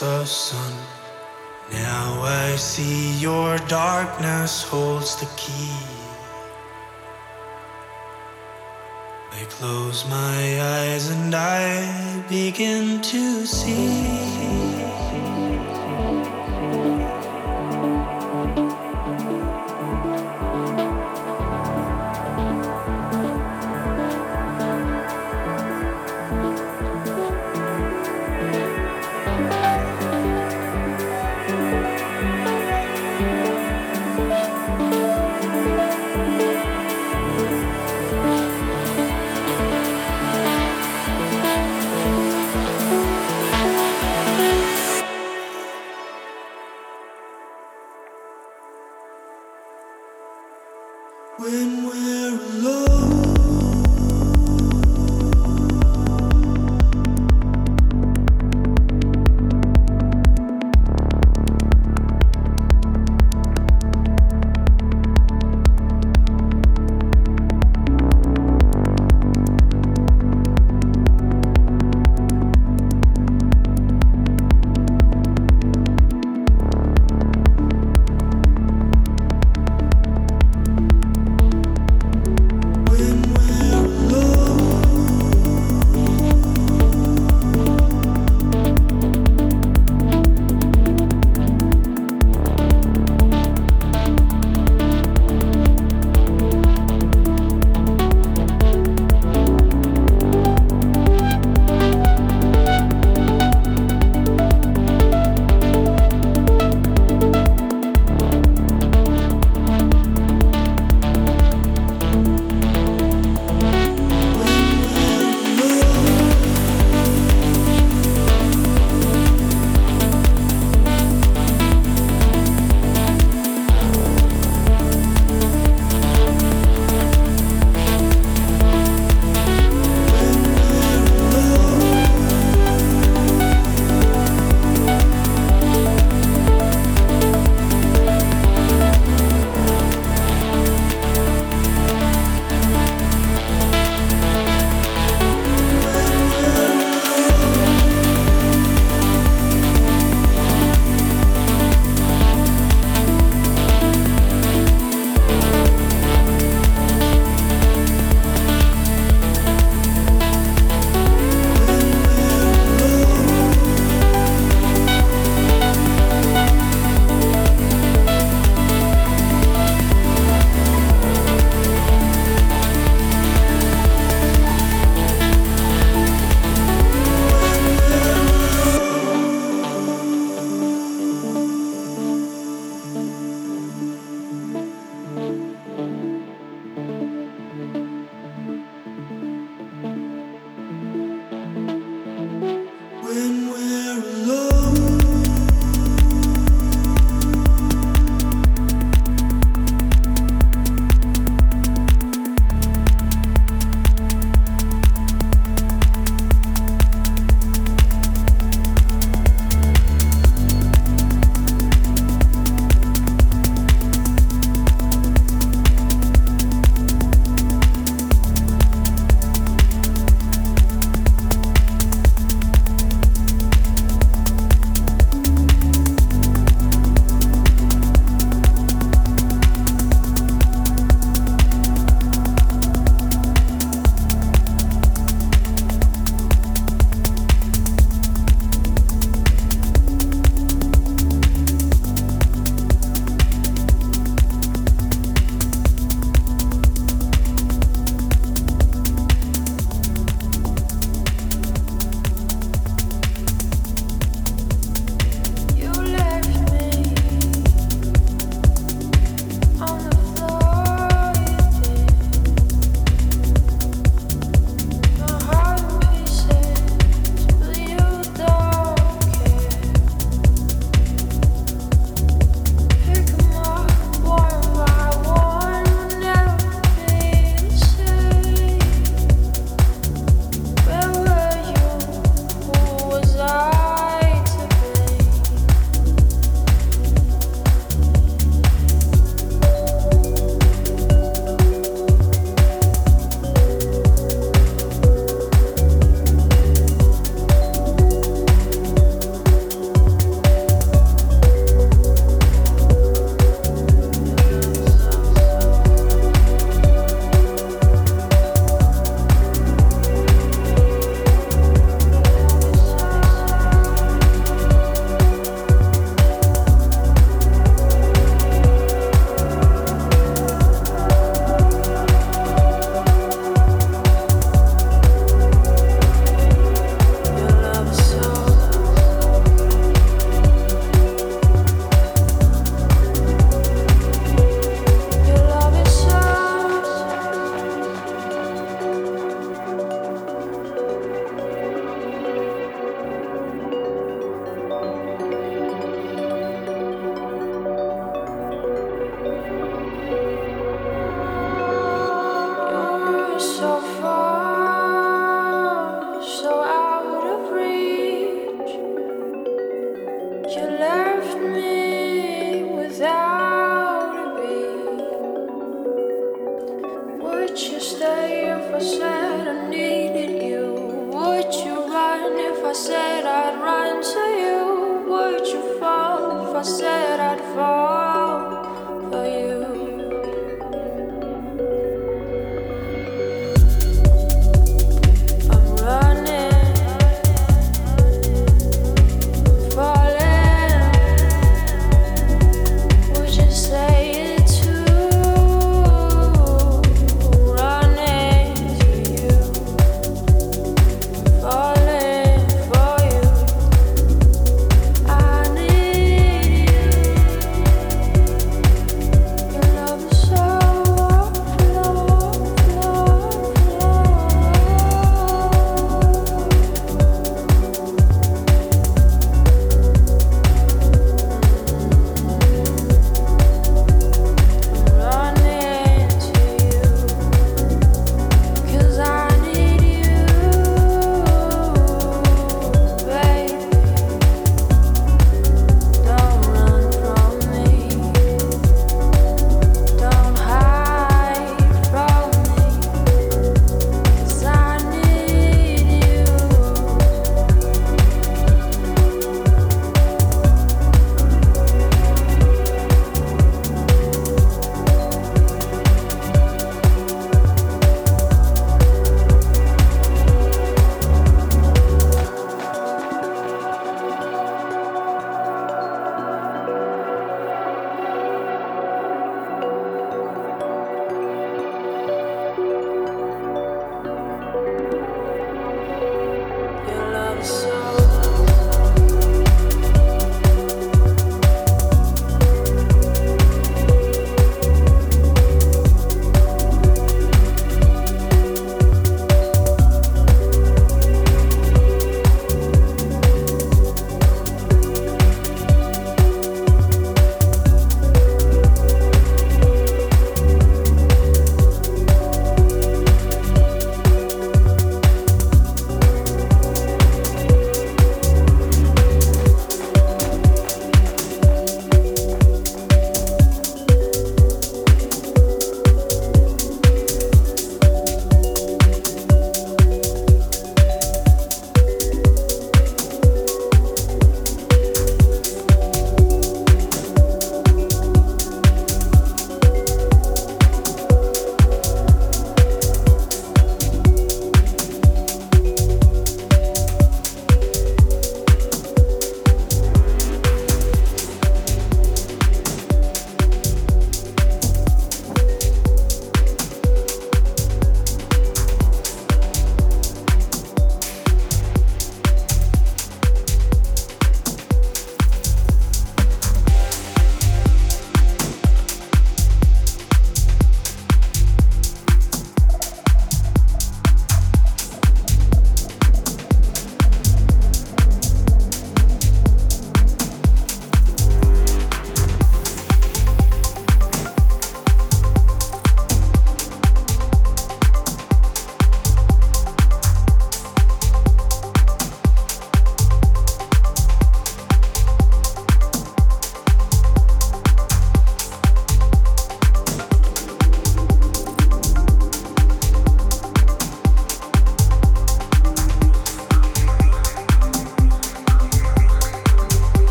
the sun. Now I see your darkness holds the key. I close my eyes and I begin to see.